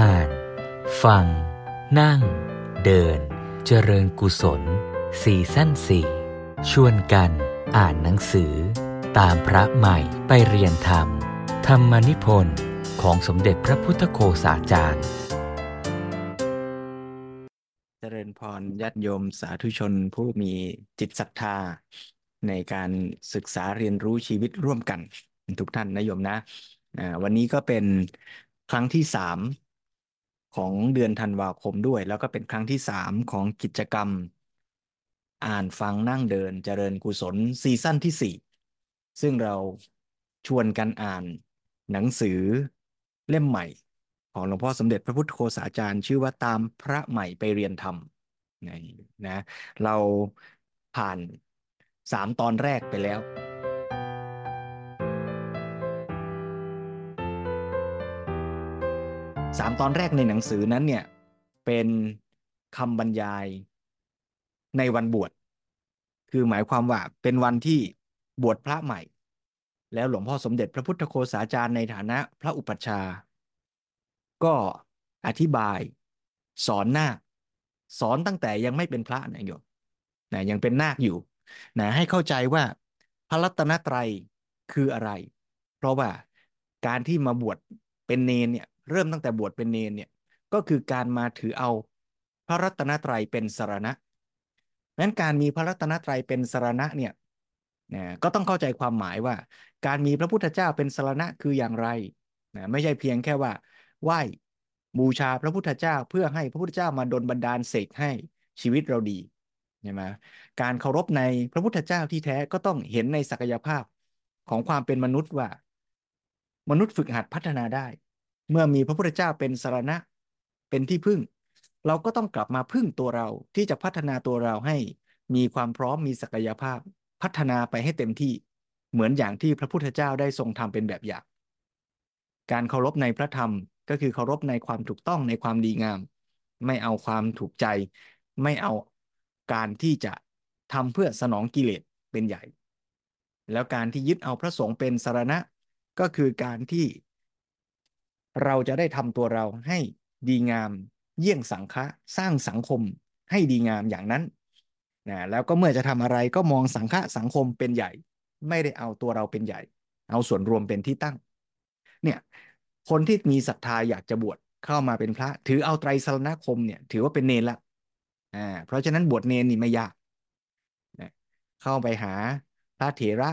อ่าน ฟัง นั่ง เดิน เจริญกุศลสี่สั้นสี่ชวนกัน อ่านหนังสือ ตามพระใหม่ไปเรียนธรรม ธรรมนิพนธ์ของสมเด็จพระพุทธโฆษาจารย์ เจริญพรญาติโยมสาธุชนผู้มีจิตศรัทธา ในการศึกษาเรียนรู้ชีวิตร่วมกัน ทุกท่านนะโยมนะ วันนี้ก็เป็นครั้งที่สาม ของเดือนธันวาคมด้วย แล้วก็เป็นครั้งที่สามของกิจกรรม อ่านฟังนั่งเดินเจริญกุศลซีซั่นที่สี่ซึ่งเราชวนกันอ่านหนังสือเล่มใหม่ ของหลวงพ่อสมเด็จพระพุทธโฆษาจารย์ ชื่อว่าตามพระใหม่ไปเรียนธรรมนะนะเราผ่านสามตอนแรกไปแล้ว สามตอนแรกในหนังสือนั้นเนี่ย เป็นคำบรรยายในวันบวช คือหมายความว่าเป็นวันที่บวชพระใหม่ แล้วหลวงพ่อสมเด็จพระพุทธโฆษาจารย์ในฐานะพระอุปัชฌาย์ก็อธิบายสอนนาคสอนตั้งแต่ยังไม่เป็นพระนะโยมนะยังเป็นนาคอยู่นะให้เข้าใจว่าพระรัตนตรัยคืออะไร เพราะว่าการที่มาบวชเป็นเนนเนี่ย เริ่มตั้งแต่บวชเป็นเนนเนี่ยก็คือการมาถือเอาพระรัตนตรัยเป็นสรณะนั้นการมีพระรัตนตรัยเป็นสรณะเนี่ยนะก็ต้องเข้าใจความหมายว่า การมีพระพุทธเจ้าเป็นสรณะคืออย่างไรนะไม่ใช่เพียงแค่ว่า ไหว้บูชาพระพุทธเจ้าเพื่อให้พระพุทธเจ้ามาดลบันดาลเสกให้ชีวิตเราดีใช่ไหมการเคารพในพระพุทธเจ้าที่แท้ก็ต้องเห็นในศักยภาพของความเป็นมนุษย์ว่า มนุษย์ฝึกหัดพัฒนาได้ เมื่อมีพระพุทธเจ้าเป็นสารณะเป็นที่พึ่ง เราก็ต้องกลับมาพึ่งตัวเราที่จะพัฒนาตัวเราให้มีความพร้อมมีศักยภาพ พัฒนาไปให้เต็มที่เหมือนอย่างที่พระพุทธเจ้าได้ทรงทำเป็นแบบอย่าง การเคารพในพระธรรมก็คือเคารพในความถูกต้องในความดีงาม ไม่เอาความถูกใจ ไม่เอาการที่จะทำเพื่อสนองกิเลสเป็นใหญ่ แล้วการที่ยึดเอาพระสงฆ์เป็นสารณะก็คือการที่ เราจะได้ทำตัวเราให้ดีงาม เยี่ยงสังฆะสร้างสังคมให้ดีงามอย่างนั้นนะแล้วก็เมื่อจะทำอะไรก็มองสังฆะสังคมเป็นใหญ่ ไม่ได้เอาตัวเราเป็นใหญ่ เอาส่วนรวมเป็นที่ตั้ง เนี่ยคนที่มีศรัทธาอยากจะบวชเข้ามาเป็นพระ ถือเอาไตรสรณคมเนี่ย ถือว่าเป็นเนรละอ่าเพราะฉะนั้นบวชเนรนี่ไม่ยากนะเข้าไปหาพระเถระ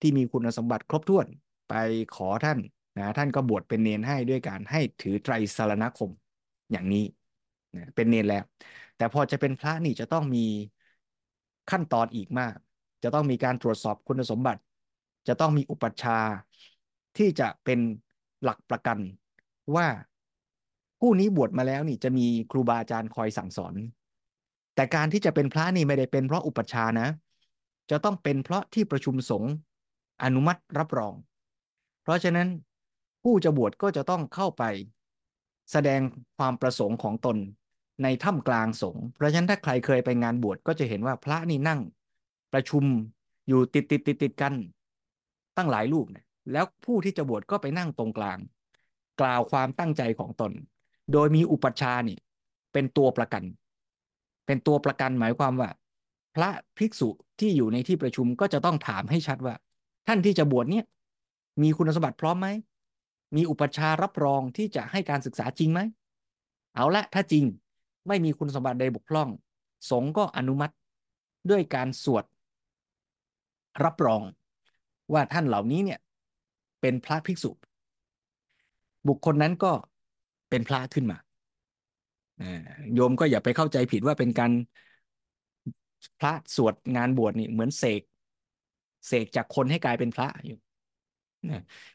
ที่มีคุณสมบัติครบถ้วนไปขอท่าน นะท่านก็บวชเป็นเนรให้ด้วยการให้ถือไตรสารณคมอย่างนี้นะเป็นเนรแล้ว แต่พอจะเป็นพระนี่จะต้องมีขั้นตอนอีกมาก จะต้องมีการตรวจสอบคุณสมบัติ จะต้องมีอุปัชฌาย์ที่จะเป็นหลักประกันว่าผู้นี้บวชมาแล้วนี่จะมีครูบาอาจารย์คอยสั่งสอน แต่การที่จะเป็นพระนี่ไม่ได้เป็นเพราะอุปัชฌาย์นะ จะต้องเป็นเพราะที่ประชุมสงฆ์อนุมัติรับรอง เพราะฉะนั้น ผู้จะบวชก็จะต้องเข้าไป แสดงความประสงค์ของตนในถ้ำกลางสงฆ์เพราะฉะนั้นถ้าใครเคยไปงานบวชก็จะเห็นว่าพระนี่นั่ง ประชุมอยู่ติดติดติดติดกัน ตั้งหลายรูปเนี่ยแล้วผู้ที่จะบวชก็ไปนั่งตรงกลาง กล่าวความตั้งใจของตน โดยมีอุปัชฌาย์นี่ เป็นตัวประกัน เป็นตัวประกันหมายความว่า พระภิกษุที่อยู่ในที่ประชุมก็จะต้องถามให้ชัดว่า ท่านที่จะบวชเนี่ย มีคุณสมบัติพร้อมไหม มีอุปชารับรองที่จะให้การศึกษาจริงไหม เอาละถ้าจริงไม่มีคุณสมบัติใดบกพร่อง สงฆ์ก็อนุมัติด้วยการสวด รับรองว่าท่านเหล่านี้เนี่ย เป็นพระภิกษุ บุคคลนั้นก็เป็นพระขึ้นมาโยมก็อย่าไปเข้าใจผิดว่าเป็นการพระสวดงานบวชนี่เหมือนเสกเสกจากคนให้กลายเป็นพระอยู่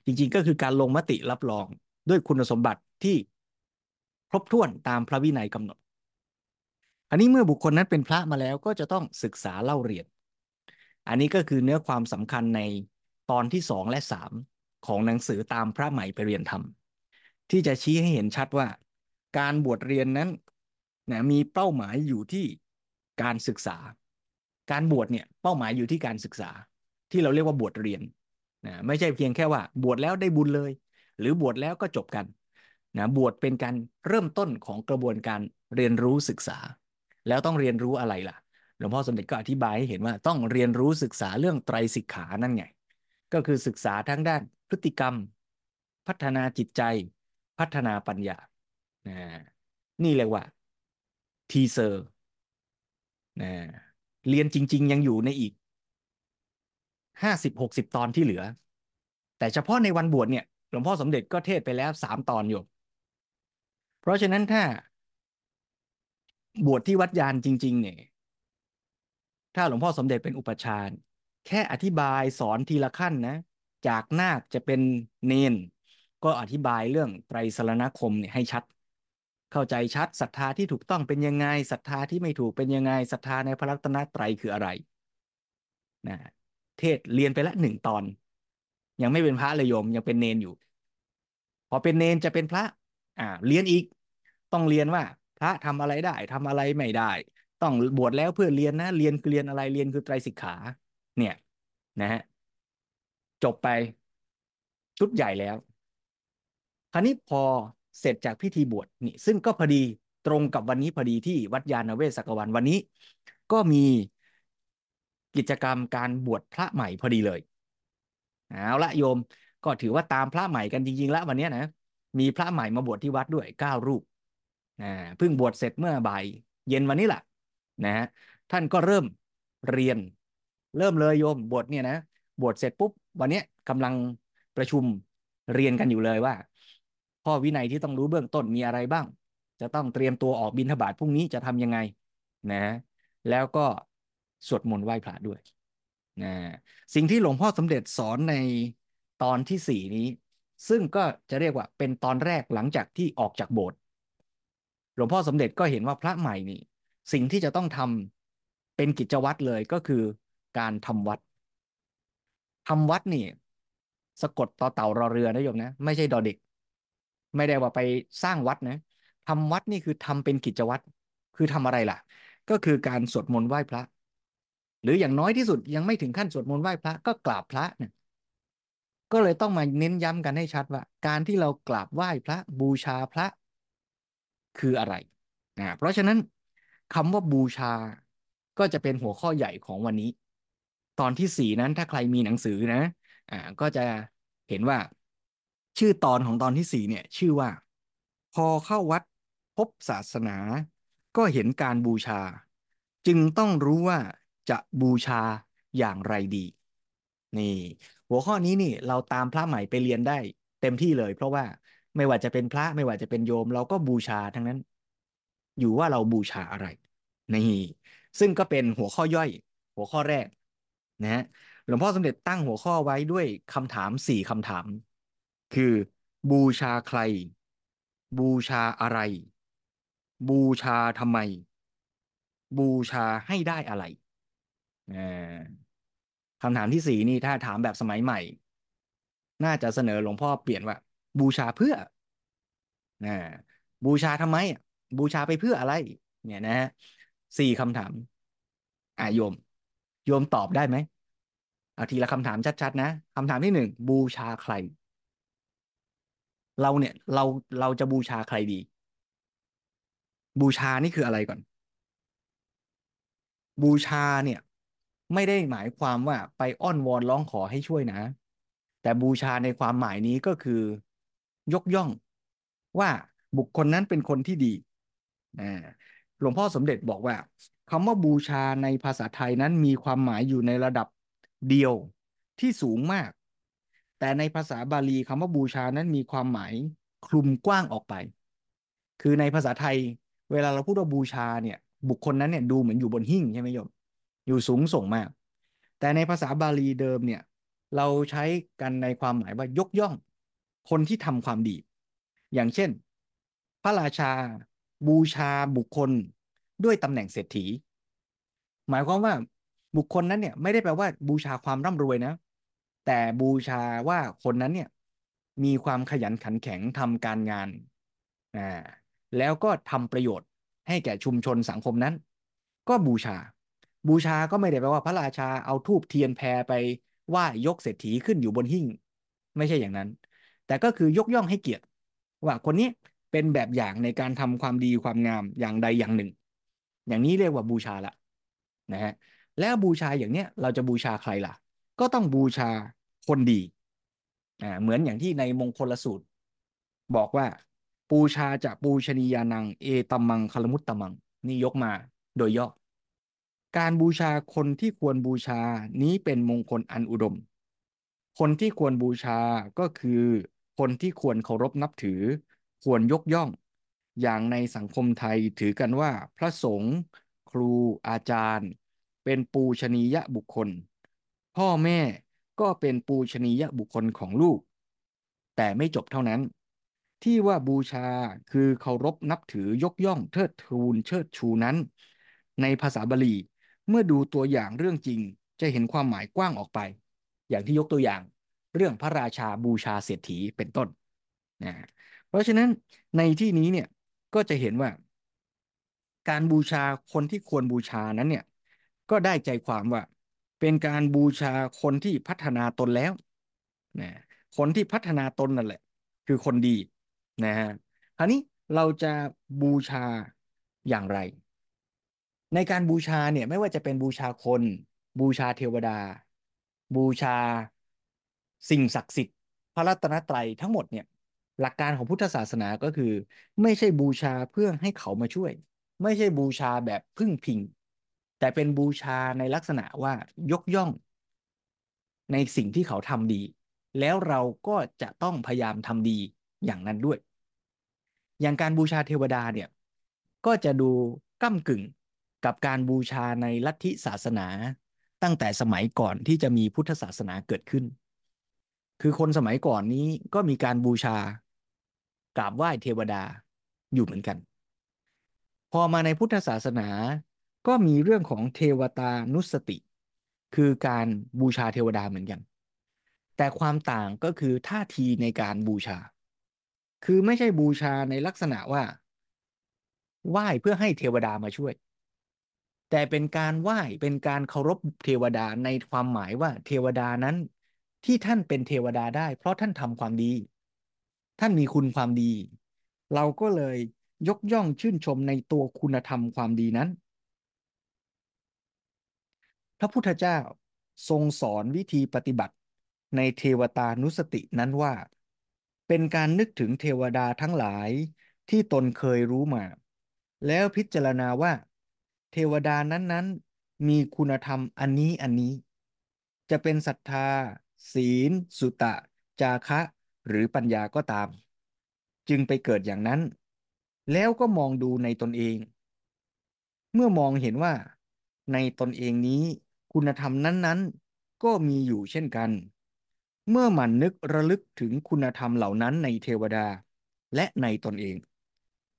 จริงๆก็คือการลงมติรับรองด้วยคุณสมบัติที่ครบถ้วนตามพระวินัยกำหนด อันนี้เมื่อบุคคลนั้นเป็นพระมาแล้วก็จะต้องศึกษาเล่าเรียน อันนี้ก็คือเนื้อความสำคัญในตอนที่สองและสามของหนังสือตามพระใหม่ไปเรียนธรรม ที่จะชี้ให้เห็นชัดว่า การบวชเรียนนั้นนะมีเป้าหมายอยู่ที่การศึกษา การบวชเนี่ยเป้าหมายอยู่ที่การศึกษา ที่เราเรียกว่าบวชเรียน นะไม่ใช่เพียงแค่ว่า บวชแล้วได้บุญเลย หรือบวชแล้วก็จบกันนะบวชเป็นการเริ่มต้นของกระบวนการเรียนรู้ศึกษา แล้วต้องเรียนรู้อะไรล่ะหลวงพ่อสมเด็จก็อธิบายให้เห็นว่าต้องเรียนรู้ศึกษาเรื่องไตรสิกขานั่นไง ก็คือศึกษาทั้งด้านพฤติกรรม พัฒนาจิตใจ พัฒนาปัญญานะนี่เรียกว่าทีเซอร์นะเรียนจริง ๆ ยังอยู่ในอีก ห้าสิบหกสิบตอนที่เหลือ แต่เฉพาะในวันบวชเนี่ยหลวงพ่อสมเด็จก็เทศไปแล้วสามตอนอยู่ เพราะฉะนั้นถ้าบวชที่วัดยานจริง ๆ เนี่ย ถ้าหลวงพ่อสมเด็จเป็นอุปชานแค่อธิบายสอนทีละขั้นนะ จากนาคจะเป็นเนน ก็อธิบายเรื่องไตรสรณคมเนี่ยให้ชัด เข้าใจชัดศรัทธาที่ถูกต้องเป็นยังไงศรัทธาที่ไม่ถูกเป็นยังไงศรัทธาในพระรัตนตรัยคืออะไรนะ เทศเรียนไปละหนึ่งตอน ยังไม่เป็นพระเลยโยมยังเป็นเนนอยู่ พอเป็นเนนจะเป็นพระ อ่า เรียนอีก ต้องเรียนว่า พระทำอะไรได้ทำอะไรไม่ได้ ต้องบวชแล้วเพื่อเรียนนะ เรียนเรียนอะไรเรียนคือไตรสิกขา เนี่ย นะฮะจบไปชุดใหญ่แล้ว คราวนี้พอเสร็จจากพิธีบวชนี่ ซึ่งก็พอดีตรงกับวันนี้พอดีที่วัดยาณเวศกวันวันนี้ ก็มี กิจกรรมการบวชพระใหม่พอดีเลยเอาละโยมก็ถือว่าตามพระใหม่กันจริงๆแล้ววันนี้นะมีพระใหม่มาบวชที่วัดด้วยเก้ารูปอ่าเพิ่งบวชเสร็จเมื่อบ่ายเย็นวันนี้แหละนะฮะท่านก็เริ่มเรียน เริ่มเลยโยมบวชเนี่ยนะบวชเสร็จปุ๊บวันนี้กำลังประชุมเรียนกันอยู่เลยว่า ข้อวินัยที่ต้องรู้เบื้องต้นมีอะไรบ้าง จะต้องเตรียมตัวออกบิณฑบาตพรุ่งนี้จะทำยังไงนะแล้วก็ สวดมนต์ไหว้พระด้วยนะสิ่งที่หลวงพ่อสมเด็จสอนในตอนที่สี่นี้ ซึ่งก็จะเรียกว่าเป็นตอนแรกหลังจากที่ออกจากโบสถ์หลวงพ่อสมเด็จก็เห็นว่าพระใหม่นี่ สิ่งที่จะต้องทำเป็นกิจวัตรเลยก็คือการทำวัดทำวัดนี่สะกดต่อเต่ารอเรือนะโยมนะ ไม่ใช่ดอเด็ก ไม่ได้ว่าไปสร้างวัดนะทำวัดนี่คือทำเป็นกิจวัตรคือทำอะไรล่ะ ก็คือการสวดมนต์ไหว้พระ หรืออย่างน้อยที่สุดยังไม่ถึงขั้นสวดมนต์ไหว้พระก็กราบพระเนี่ยก็เลยต้องมาเน้นย้ำกันให้ชัดว่า การที่เรากราบไหว้พระบูชาพระ คืออะไรนะเพราะฉะนั้นคำว่าบูชาก็จะเป็นหัวข้อใหญ่ของวันนี้ ตอนที่สี่นั้นถ้าใครมีหนังสือนะอ่าก็จะเห็นว่า ชื่อตอนของตอนที่สี่เนี่ย ชื่อว่า พอเข้าวัดพบศาสนา ก็เห็นการบูชา จึงต้องรู้ว่า จะบูชาอย่างไรดี นี่ หัวข้อนี้นี่เราตามพระใหม่ไปเรียนได้เต็มที่เลย เพราะว่าไม่ว่าจะเป็นพระไม่ว่าจะเป็นโยม เราก็บูชาทั้งนั้น อยู่ว่าเราบูชาอะไรนี่ซึ่งก็เป็นหัวข้อย่อย หัวข้อแรกนะฮะหลวงพ่อสมเด็จตั้งหัวข้อไว้ด้วยคำถามสี่คำถาม คือบูชาใคร บูชาอะไร บูชาทำไม บูชาให้ได้อะไร คำถามที่สี่นี่ถ้าถามแบบสมัยใหม่ น่าจะเสนอหลวงพ่อเปลี่ยนว่า บูชาเพื่อนะบูชาทำไม บูชาไปเพื่ออะไร เนี่ยนะฮะสี่คำถามอะโยม โยมตอบได้ไหมเอาทีละคำถามชัดๆนะคำถามที่หนึ่งบูชาใคร เราเนี่ย เราเราจะบูชาใครดี บูชานี่คืออะไรก่อน บูชาเนี่ย ไม่ได้หมายความว่าไปอ้อนวอนร้องขอให้ช่วยนะ แต่บูชาในความหมายนี้ก็คือ ยกย่อง ว่าบุคคลนั้นเป็นคนที่ดีหลวงพ่อสมเด็จบอกว่าคำว่าบูชาในภาษาไทยนั้นมีความหมายอยู่ในระดับเดียวที่สูงมาก แต่ในภาษาบาลีคำว่าบูชานั้นมีความหมายคลุมกว้างออกไป คือในภาษาไทย เวลาเราพูดว่าบูชาเนี่ย บุคคลนั้นเนี่ยดูเหมือนอยู่บนหิ้งใช่ไหมโยม อยู่สูงส่งมาก แต่ในภาษาบาลีเดิมเนี่ย เราใช้กันในความหมายว่ายกย่อง คนที่ทำความดี อย่างเช่น พระราชา บูชาบุคคลด้วยตำแหน่งเศรษฐี หมายความว่าบุคคลนั้นเนี่ยไม่ได้แปลว่าบูชาความร่ำรวยนะ แต่บูชาว่าคนนั้นเนี่ยมีความขยันขันแข็งทำการงานอ่าแล้วก็ทำประโยชน์ให้แก่ชุมชนสังคมนั้น ก็บูชา บูชาก็ไม่ได้แปลว่าพระราชาเอาทูบเทียนแพรไปไหว้ยกเศรษฐีขึ้นอยู่บนหิ้ง ไม่ใช่อย่างนั้น แต่ก็คือยกย่องให้เกียรติ ว่าคนนี้เป็นแบบอย่างในการทำความดีความงามอย่างใดอย่างหนึ่ง อย่างนี้เรียกว่าบูชาละนะฮะแล้วบูชาอย่างเนี้ยเราจะบูชาใครล่ะ ก็ต้องบูชาคนดีอ่าเหมือนอย่างที่ในมงคลสูตร บอกว่า ปูชาจะปูชนียานัง เอตัมมังคลมุตตมัง นี่ยกมาโดยย่อ การบูชาคนที่ควรบูชานี้เป็นมงคลอันอุดม คนที่ควรบูชาก็คือ คนที่ควรเคารพนับถือ ควรยกย่อง อย่างในสังคมไทยถือกันว่า พระสงฆ์ครูอาจารย์ เป็นปูชนียบุคคล พ่อแม่ก็เป็นปูชนียบุคคลของลูก แต่ไม่จบเท่านั้น ที่ว่าบูชาคือเคารพนับถือยกย่องเทิดทูนเชิดชูนั้น ในภาษาบาลี เมื่อดูตัวอย่างเรื่องจริงจะเห็นความหมายกว้างออกไป อย่างที่ยกตัวอย่างเรื่องพระราชาบูชาเศรษฐีเป็นต้นนะเพราะฉะนั้นในที่นี้เนี่ยก็จะเห็นว่า การบูชาคนที่ควรบูชานั้นเนี่ยก็ได้ใจความว่าเป็นการบูชาคนที่พัฒนาตนแล้วนะคนที่พัฒนาตนนั่นแหละ คือคนดีนะฮะคราวนี้เราจะบูชาอย่างไร ในการบูชาเนี่ยไม่ว่าจะเป็นบูชาคน บูชาเทวดา บูชาสิ่งศักดิ์สิทธิ์ พระรัตนตรัยทั้งหมดเนี่ยหลักการของพุทธศาสนาก็คือ ไม่ใช่บูชาเพื่อให้เขามาช่วย ไม่ใช่บูชาแบบพึ่งพิง แต่เป็นบูชาในลักษณะว่ายกย่อง ในสิ่งที่เขาทำดี แล้วเราก็จะต้องพยายามทำดีอย่างนั้นด้วย อย่างการบูชาเทวดาเนี่ยก็จะดูก้ากึ่ง กับการบูชาในลัทธิศาสนาตั้งแต่สมัยก่อนที่จะมีพุทธศาสนาเกิดขึ้น คือคนสมัยก่อนนี้ก็มีการบูชากราบไหว้เทวดาอยู่เหมือนกัน พอมาในพุทธศาสนาก็มีเรื่องของเทวตานุสติ คือการบูชาเทวดาเหมือนกัน แต่ความต่างก็คือท่าทีในการบูชา คือไม่ใช่บูชาในลักษณะว่า ไหว้เพื่อให้เทวดามาช่วย แต่เป็นการไหว้เป็นการเคารพเทวดาในความหมายว่าเทวดานั้น ที่ท่านเป็นเทวดาได้ เพราะท่านทำความดี ท่านมีคุณความดี เราก็เลยยกย่องชื่นชมในตัวคุณธรรมความดีนั้น พระพุทธเจ้าทรงสอนวิธีปฏิบัติในเทวตานุสตินั้นว่า เป็นการนึกถึงเทวดาทั้งหลายที่ตนเคยรู้มา แล้วพิจารณาว่า เทวดานั้นๆ มีคุณธรรมอันนี้อันนี้ จะเป็นศรัทธา ศีล สุตะ จาคะ หรือปัญญาก็ตาม จึงไปเกิดอย่างนั้น แล้วก็มองดูในตนเอง เมื่อมองเห็นว่า ในตนเองนี้คุณธรรมนั้นๆ ก็มีอยู่เช่นกัน เมื่อหมันนึกระลึกถึงคุณธรรมเหล่านั้นในเทวดา และในตนเอง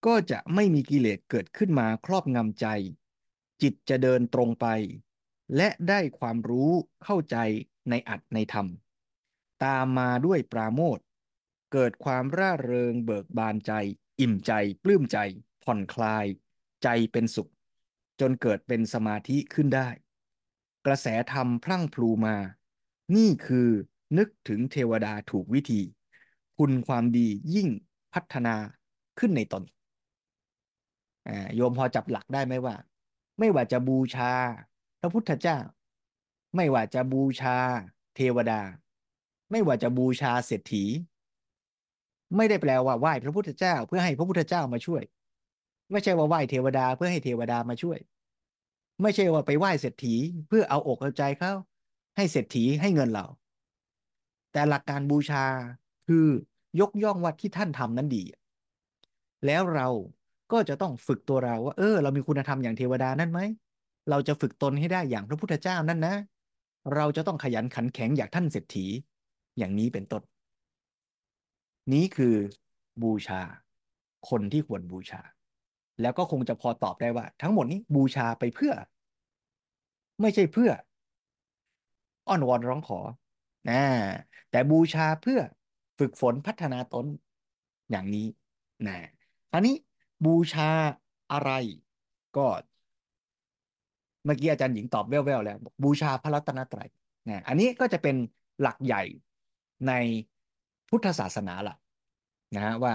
ก็จะไม่มีกิเลสเกิดขึ้นมาครอบงำใจ จิตจะเดินตรงไป และได้ความรู้เข้าใจในอัตในธรรม ตามมาด้วยปราโมทเกิดความร่าเริงเบิกบานใจ อิ่มใจ ปลื้มใจ ผ่อนคลาย ใจเป็นสุข จนเกิดเป็นสมาธิขึ้นได้ กระแสธรรมพลั่งพลูมา นี่คือนึกถึงเทวดาถูกวิธี คุณความดียิ่งพัฒนาขึ้นในตนโยมพอจับหลักได้ไหมว่า ไม่ว่าจะบูชา พระพุทธเจ้า ไม่ว่าจะบูชา เทวดา ไม่ว่าจะบูชาเศรษฐี ไม่ได้แปลว่าไหว้พระพุทธเจ้า เพื่อให้พระพุทธเจ้ามาช่วย ไม่ใช่ว่าไหว้เทวดาเพื่อให้เทวดามาช่วย ไม่ใช่ว่าไปไหว้เศรษฐีเพื่อเอาอกเอาใจเขาให้เศรษฐีให้เงินเรา แต่หลักการบูชาคือยกย่องว่าที่ท่านทำนั้นดี แล้วเรา ก็จะต้องฝึกตัวเราว่า เออ เรามีคุณธรรมอย่างเทวดานั่นไหม เราจะฝึกตนให้ได้อย่างพระพุทธเจ้านั่นนะ เราจะต้องขยันขันแข็งอย่างท่านเศรษฐี อย่างนี้เป็นต้น นี้คือบูชา คนที่ควรบูชา แล้วก็คงจะพอตอบได้ว่า ทั้งหมดนี้บูชาไปเพื่อ ไม่ใช่เพื่อ อ้อนวอนร้องขอนะแต่บูชาเพื่อฝึกฝนพัฒนาตนอย่างนี้นะอันนี้ บูชาอะไร ก็เมื่อกี้อาจารย์หญิงตอบแว่วๆแล้ว บูชาพระรัตนตรัยนะอันนี้ก็จะเป็นหลักใหญ่ในพุทธศาสนาละนะฮะว่า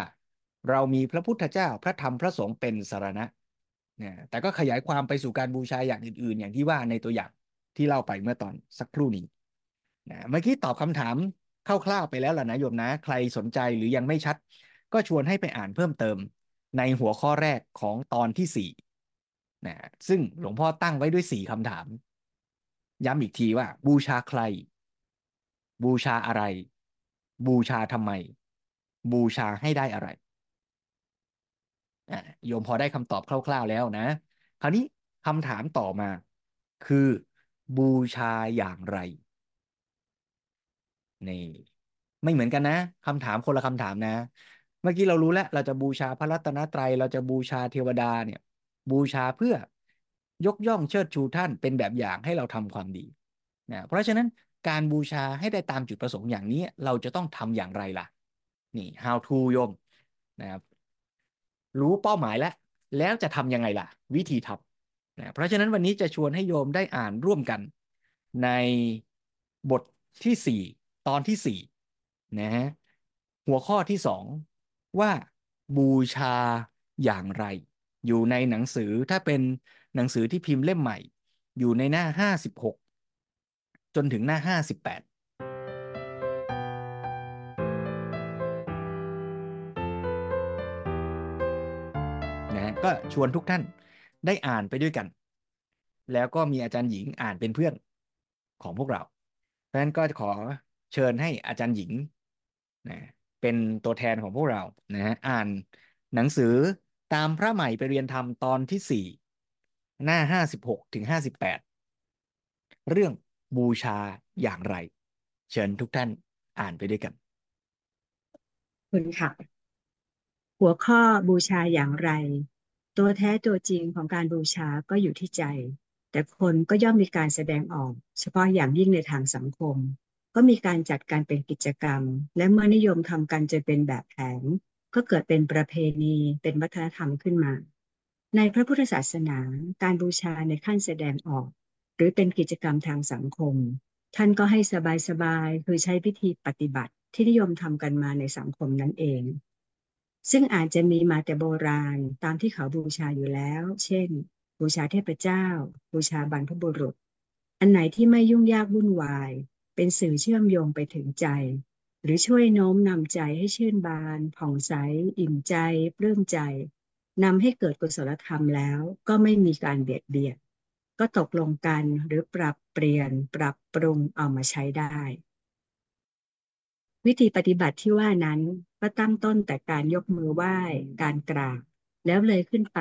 เรามีพระพุทธเจ้าพระธรรมพระสงฆ์เป็นสารณะนะแต่ก็ขยายความไปสู่การบูชาอย่างอื่น ๆ อย่างที่ว่าในตัวอย่างที่เล่าไปเมื่อตอนสักครู่นี้นะเมื่อกี้ตอบคำถามคร่าวๆไปแล้วล่ะนะโยมนะ ใครสนใจหรือยังไม่ชัด ก็ชวนให้ไปอ่านเพิ่มเติม ในหัวข้อแรกของตอนที่สี่นะซึ่งหลวงพ่อตั้งไว้ด้วยสี่คำถาม ย้ำอีกทีว่า บูชาใคร บูชาอะไร บูชาทำไม บูชาให้ได้อะไรโยมพอได้คำตอบคร่าว ๆแล้วนะ คราวนี้คำถามต่อมา คือบูชาอย่างไรนี่ไม่เหมือนกันนะคำถามคนละคำถามนะ เมื่อกี้เรารู้แล้ว เราจะบูชาพระรัตนตรัย เราจะบูชาเทวดาเนี่ย บูชาเพื่อยกย่องเชิดชูท่านเป็นแบบอย่างให้เราทำความดีนะเพราะฉะนั้นการบูชาให้ได้ตามจุดประสงค์อย่างนี้ เราจะต้องทำอย่างไรล่ะ นี่ how to โยมนะครับรู้เป้าหมายแล้ว แล้วจะทำยังไงล่ะ วิธีทำนะเพราะฉะนั้นวันนี้จะชวนให้โยมได้อ่านร่วมกัน ในบทที่สี่ตอนที่สี่นะฮะหัวข้อที่สอง ว่าบูชาอย่างไร อยู่ในหนังสือถ้าเป็นหนังสือที่พิมพ์เล่มใหม่ อยู่ในหน้าห้าสิบหกจนถึงหน้าห้าสิบแปดก็ชวนทุกท่านได้อ่านไปด้วยกัน แล้วก็มีอาจารย์หญิงอ่านเป็นเพื่อนของพวกเรา เพราะฉะนั้นก็ขอเชิญให้อาจารย์หญิงนะ เป็นตัวแทนของพวกเรานะฮะอ่านหนังสือตามพระใหม่ไปเรียนธรรมตอนที่สี่หน้าห้าสิบหกถึงห้าสิบแปดเรื่องบูชาอย่างไร เชิญทุกท่านอ่านไปด้วยกันคุณค่ะหัวข้อบูชาอย่างไร ตัวแท้ตัวจริงของการบูชาก็อยู่ที่ใจ แต่คนก็ย่อมมีการแสดงออก เฉพาะอย่างยิ่งในทางสังคม ก็มีการจัดการเป็นกิจกรรม และเมื่อนิยมทำกันจะเป็นแบบแผนก็เกิดเป็นประเพณีเป็นวัฒนธรรมขึ้นมา ในพระพุทธศาสนาการบูชาในขั้นแสดงออก หรือเป็นกิจกรรมทางสังคม ท่านก็ให้สบายๆคือใช้พิธีปฏิบัติที่นิยมทำกันมาในสังคมนั่นเอง ซึ่งอาจจะมีมาแต่โบราณตามที่เขาบูชาอยู่แล้ว เช่น บูชาเทพเจ้า บูชาบรรพบุรุษ อันไหนที่ไม่ยุ่งยากวุ่นวาย เป็นสื่อเชื่อมโยงไปถึงใจ หรือช่วยโน้มนำใจให้ชื่นบาน ผ่องใส อิ่มใจปลื้มใจนำให้เกิดกุศลธรรมแล้วก็ไม่มีการเบียดเบียนก็ตกลงกันหรือปรับเปลี่ยนปรับปรุงเอามาใช้ได้ วิธีปฏิบัติที่ว่านั้นก็ตั้งต้นแต่การยกมือไหว้ การกราบแล้วเลยขึ้นไป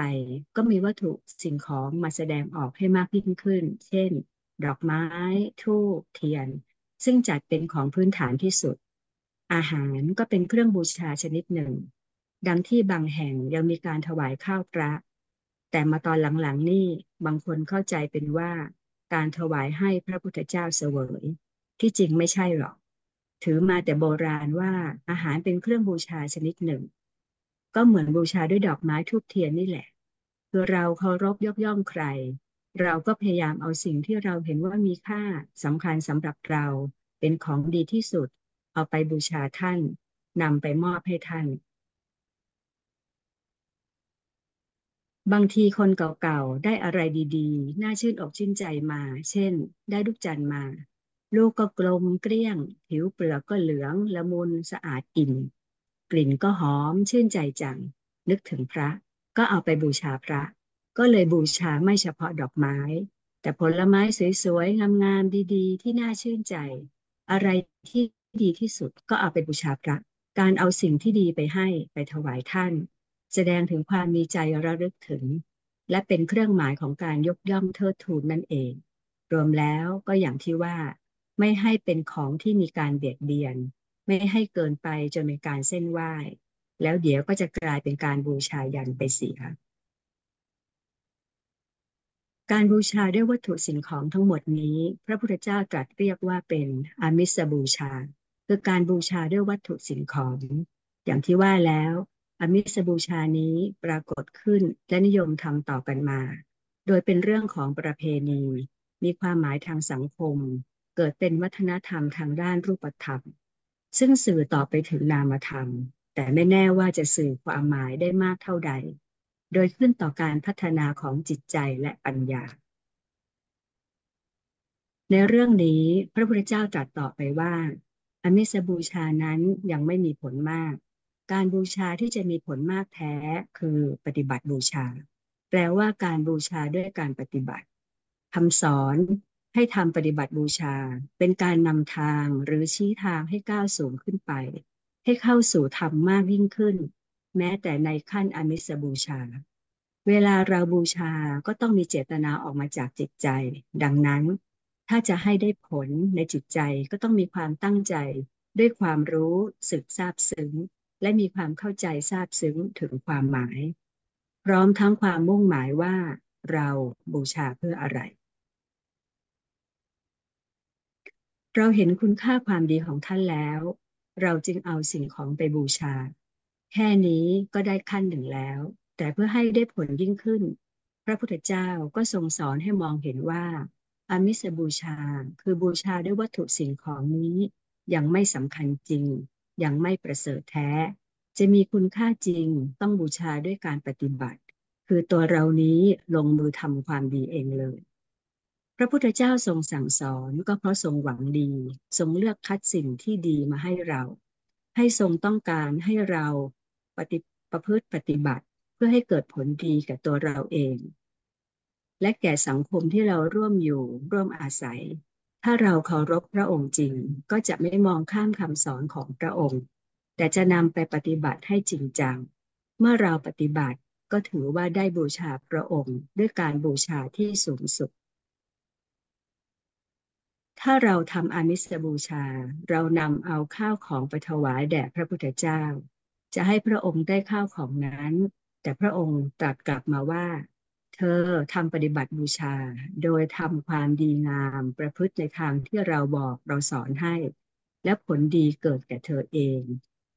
ก็มีวัตถุสิ่งของมาแสดงออกให้มากยิ่งขึ้น เช่น ดอกไม้ ทูบเทียน ซึ่งจัดเป็นของพื้นฐานที่สุด อาหารก็เป็นเครื่องบูชาชนิดหนึ่ง ดังที่บางแห่งยังมีการถวายข้าวพระ แต่มาตอนหลังๆนี่บางคนเข้าใจเป็นว่า การถวายให้พระพุทธเจ้าเสวย ที่จริงไม่ใช่หรอก ถือมาแต่โบราณว่าอาหารเป็นเครื่องบูชาชนิดหนึ่ง ก็เหมือนบูชาด้วยดอกไม้ทูบเทียนนี่แหละ คือเราเคารพยกย่องใคร เราก็พยายามเอาสิ่งที่เราเห็นว่ามีค่าสำคัญสำหรับเรา เป็นของดีที่สุด เอาไปบูชาท่านนำไปมอบให้ท่าน บางทีคนเก่าๆ ได้อะไรดีๆ น่าชื่นอกชื่นใจมา เช่น ได้ลูกจันมา ลูกก็กลมเกลี้ยง ผิวเปลือกก็เหลืองละมุนสะอาดอิ่มกลิ่นก็หอมชื่นใจจัง นึกถึงพระ ก็เอาไปบูชาพระ ก็เลยบูชาไม่เฉพาะดอกไม้ แต่ผลไม้สวยๆ งามๆ ดีๆ ที่น่าชื่นใจ อะไรที่ดีที่สุดก็เอาไปบูชาพระการเอาสิ่งที่ดีไปให้ไปถวายท่าน แสดงถึงความมีใจระลึกถึง และเป็นเครื่องหมายของการยกย่องเทิดทูนนั่นเอง รวมแล้วก็อย่างที่ว่า ไม่ให้เป็นของที่มีการเบียดเบียน ไม่ให้เกินไปจนเป็นการเส้นไหว้ แล้วเดี๋ยวก็จะกลายเป็นการบูชายันไปเสีย การบูชาด้วยวัตถุสิ่งของทั้งหมดนี้ พระพุทธเจ้าตรัสเรียกว่าเป็นอามิสบูชา คือการบูชาด้วยวัตถุสิ่งของ อย่างที่ว่าแล้วอามิสบูชานี้ปรากฏขึ้นและนิยมทำต่อกันมา โดยเป็นเรื่องของประเพณี มีความหมายทางสังคม เกิดเป็นวัฒนธรรมทางด้านรูปธรรม ซึ่งสื่อต่อไปถึงนามธรรม แต่ไม่แน่ว่าจะสื่อความหมายได้มากเท่าใด โดยขึ้นต่อการพัฒนาของจิตใจและปัญญา ในเรื่องนี้พระพุทธเจ้าตรัสต่อไปว่า อมิสบูชานั้นยังไม่มีผลมาก การบูชาที่จะมีผลมากแท้คือปฏิบัติบูชา แปลว่าการบูชาด้วยการปฏิบัติคำสอนให้ทำปฏิบัติบูชา เป็นการนำทางหรือชี้ทางให้ก้าวสูงขึ้นไป ให้เข้าสู่ธรรมมากยิ่งขึ้น แม้แต่ในขั้นอมิสบูชา เวลาเราบูชาก็ต้องมีเจตนาออกมาจากจิตใจ ดังนั้น ถ้าจะให้ได้ผลในจิตใจก็ต้องมีความตั้งใจ ด้วยความรู้สึกซาบซึ้ง และมีความเข้าใจซาบซึ้งถึงความหมาย พร้อมทั้งความมุ่งหมายว่า เราบูชาเพื่ออะไรเราเห็นคุณค่าความดีของท่านแล้ว เราจึงเอาสิ่งของไปบูชา แค่นี้ก็ได้ขั้นหนึ่งแล้ว แต่เพื่อให้ได้ผลยิ่งขึ้น พระพุทธเจ้าก็ทรงสอนให้มองเห็นว่าอามิสบูชา คือบูชาด้วยวัตถุสิ่งของนี้ ยังไม่สำคัญจริง ยังไม่ประเสริฐแท้ จะมีคุณค่าจริงต้องบูชาด้วยการปฏิบัติ คือตัวเรานี้ลงมือทำความดีเองเลย พระพุทธเจ้าทรงสั่งสอนก็เพราะทรงหวังดี ทรงเลือกคัดสิ่งที่ดีมาให้เรา ให้ทรงต้องการให้เรา ปฏิประพฤติปฏิบัติเพื่อให้เกิดผลดีกับตัวเราเอง และแก่สังคมที่เราร่วมอยู่ร่วมอาศัย ถ้าเราเคารพพระองค์จริง ก็จะไม่มองข้ามคำสอนของพระองค์ แต่จะนำไปปฏิบัติให้จริงจัง เมื่อเราปฏิบัติก็ถือว่าได้บูชาพระองค์ ด้วยการบูชาที่สูงสุด ถ้าเราทำอามิสบูชา เรานำเอาข้าวของไปถวายแด่พระพุทธเจ้า จะให้พระองค์ได้ข้าวของนั้น แต่พระองค์ตรัสกลับมาว่า เธอทำปฏิบัติบูชา โดยทำความดีงามประพฤติในทางที่เราบอกเราสอนให้ และผลดีเกิดแก่เธอเอง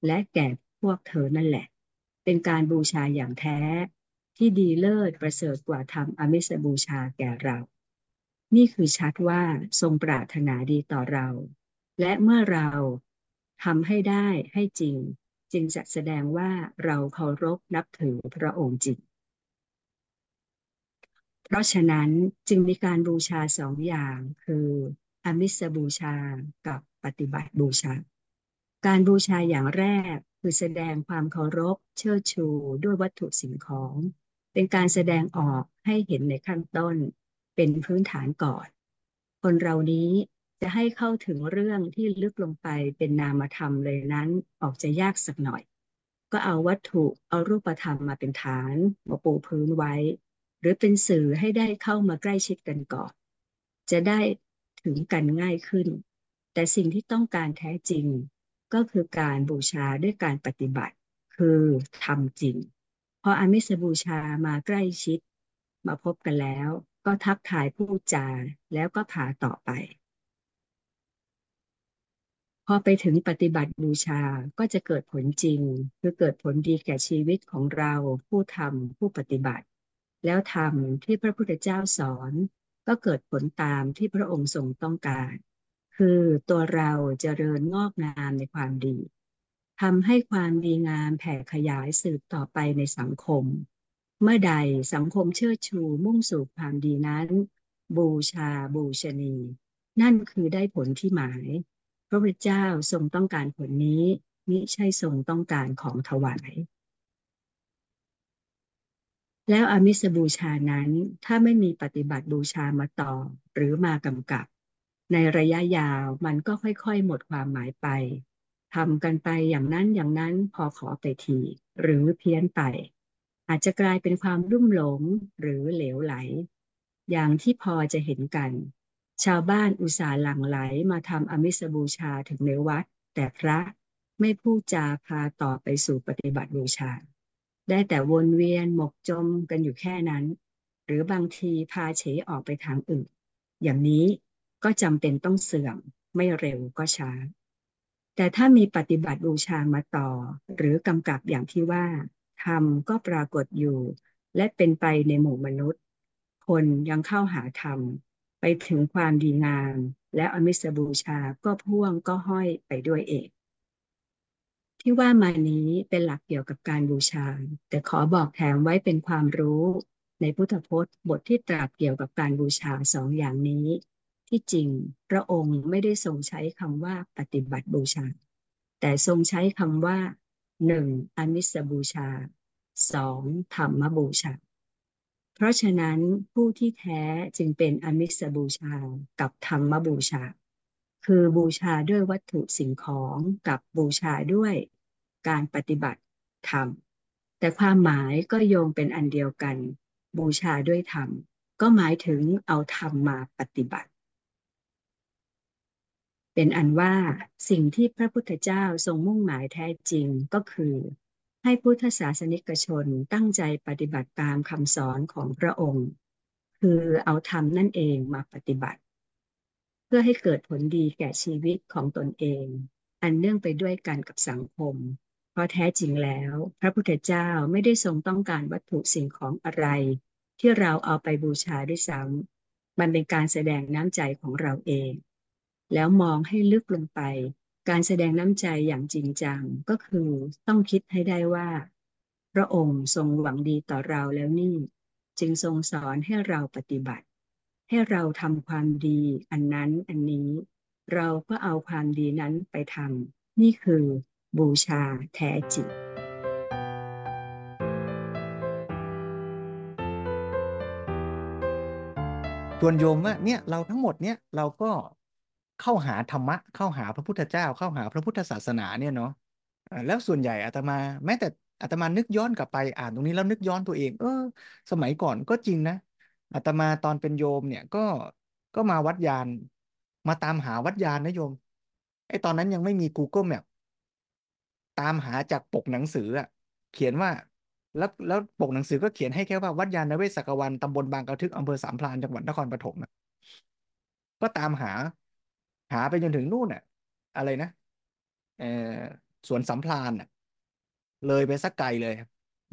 และแก่พวกเธอนั่นแหละ เป็นการบูชาอย่างแท้ที่ดีเลิศประเสริฐกว่าทำอมิสบูชาแก่เรา นี่คือชัดว่าทรงปรารถนาดีต่อเรา และเมื่อเราทำให้ได้ให้จริง จึงจะแสดงว่าเราเคารพนับถือพระองค์จริง เพราะฉะนั้นจึงมีการบูชาสองอย่างคืออมิสบูชากับปฏิบัติบูชา การบูชาอย่างแรกคือแสดงความเคารพเชิดชูด้วยวัตถุสิ่งของ เป็นการแสดงออกให้เห็นในขั้นต้น เป็นพื้นฐานก่อน คนเรานี้ จะให้เข้าถึงเรื่องที่ลึกลงไปเป็นนามธรรมเลยนั้นออกจะยากสักหน่อย ก็เอาวัตถุเอารูปธรรมมาเป็นฐานมาปูพื้นไว้ หรือเป็นสื่อให้ได้เข้ามาใกล้ชิดกันก่อน จะได้ถึงกันง่ายขึ้น แต่สิ่งที่ต้องการแท้จริง ก็คือการบูชาด้วยการปฏิบัติ คือทำจริง พออามิสบูชามาใกล้ชิด มาพบกันแล้ว ก็ทักทายผู้จาแล้วก็พาต่อไป อไปถึงปฏิบัติบูชาก็จะเกิดผลจริง คือเกิดผลดีแก่ชีวิตของเราผู้ทำผู้ปฏิบัติ แล้วทำที่พระพุทธเจ้าสอน ก็เกิดผลตามที่พระองค์ทรงต้องการ คือตัวเราจเจริญงอกงามในความดีทำให้ความดีงามแผ่ขยายสืบต่อไปในสังคม เมื่อใดสังคมเชิดชูมุ่งสู่ความดีนั้น บูชาบูชนี นั่นคือได้ผลที่หมาย พระพุทธเจ้าทรงต้องการผลนี้มิใช่ทรงต้องการของถวาย แล้วอามิสบูชานั้นถ้าไม่มีปฏิบัติบูชามาต่อหรือมากำกับ ในระยะยาวมันก็ค่อยๆ หมดความหมายไปทำกันไปอย่างนั้นอย่างนั้นพอขอไปที หรือเพี้ยนไป อาจจะกลายเป็นความรุ่มหลงหรือเหลวไหล อย่างที่พอจะเห็นกัน ชาวบ้านอุตส่าห์หลั่งไหลมาทำอมิสบูชาถึงในวัด แต่พระไม่พูดจาพาต่อไปสู่ปฏิบัติบูชา ได้แต่วนเวียนหมกจมกันอยู่แค่นั้น หรือบางทีพาเฉยออกไปทางอื่น อย่างนี้ก็จำเป็นต้องเสื่อมไม่เร็วก็ช้า แต่ถ้ามีปฏิบัติบูชามาต่อ หรือกำกับอย่างที่ว่าธรรมก็ปรากฏอยู่ และเป็นไปในหมู่มนุษย์ คนยังเข้าหาธรรม ไปถึงความดีงาม และอมิสบูชาก็พ่วงก็ห้อยไปด้วยเองที่ว่ามานี้เป็นหลักเกี่ยวกับการบูชา แต่ขอบอกแถมไว้เป็นความรู้ในพุทธพจน์บทที่ตรัสเกี่ยวกับการบูชาสองอย่างนี้ ที่จริงพระองค์ไม่ได้ทรงใช้คำว่าปฏิบัติบูชา แต่ทรงใช้คำว่าหนึ่งอมิสบูชาสองธรรมบูชา ราะฉะนั้นผู้ที่แท้จึงเป็นอมิสบูชากับธรรมบูชา คือบูชาด้วยวัตถุสิ่งของกับบูชาด้วยการปฏิบัติธรรม แต่ความหมายก็โยงเป็นอันเดียวกัน บูชาด้วยธรรม ก็หมายถึงเอาธรรมมาปฏิบัติ เป็นอันว่าสิ่งที่พระพุทธเจ้าทรงมุ่งหมายแท้จริงก็คือ ให้พุทธศาสนิกชนตั้งใจปฏิบัติตามคำสอนของพระองค์ คือเอาธรรมนั่นเองมาปฏิบัติ เพื่อให้เกิดผลดีแก่ชีวิตของตนเอง อันเนื่องไปด้วยกันกับสังคม เพราะแท้จริงแล้ว พระพุทธเจ้าไม่ได้ทรงต้องการวัตถุสิ่งของอะไร ที่เราเอาไปบูชาด้วยซ้ำมันเป็นการแสดงน้ำใจของเราเอง แล้วมองให้ลึกลงไป การแสดงน้ำใจอย่างจริงจังก็คือต้องคิดให้ได้ว่า พระองค์ทรงหวังดีต่อเราแล้วนี่ จึงทรงสอนให้เราปฏิบัติ ให้เราทำความดีอันนั้นอันนี้ เราก็เอาความดีนั้นไปทำนี่คือบูชาแท้จริงส่วนโยมว่าเนี่ยเราทั้งหมดเนี่ยเราก็ เข้าหาธรรมะ เข้าหาพระพุทธเจ้า เข้าหาพระพุทธศาสนาเนี่ยเนาะแล้วส่วนใหญ่อาตมา แม้แต่อาตมานึกย้อนกลับไปอ่านตรงนี้แล้วนึกย้อนตัวเอง เออ สมัยก่อนก็จริงนะอาตมาตอนเป็นโยมเนี่ยก็ก็มาวัดยาน มาตามหาวัดยานนะโยมไอ้ตอนนั้นยังไม่มี Google Map ตามหาจากปกหนังสืออะเขียนว่าแล้วแล้วปกหนังสือก็เขียนให้แค่ว่าวัดยานนเวศกวันตำบลบางกระทึกอำเภอสามพรานจังหวัดนครปฐมอะก็ตามหา หาไปจนถึงนู่นอะ อะไรนะเออสวนสัมพรานอะ เลยไปสักไกลเลย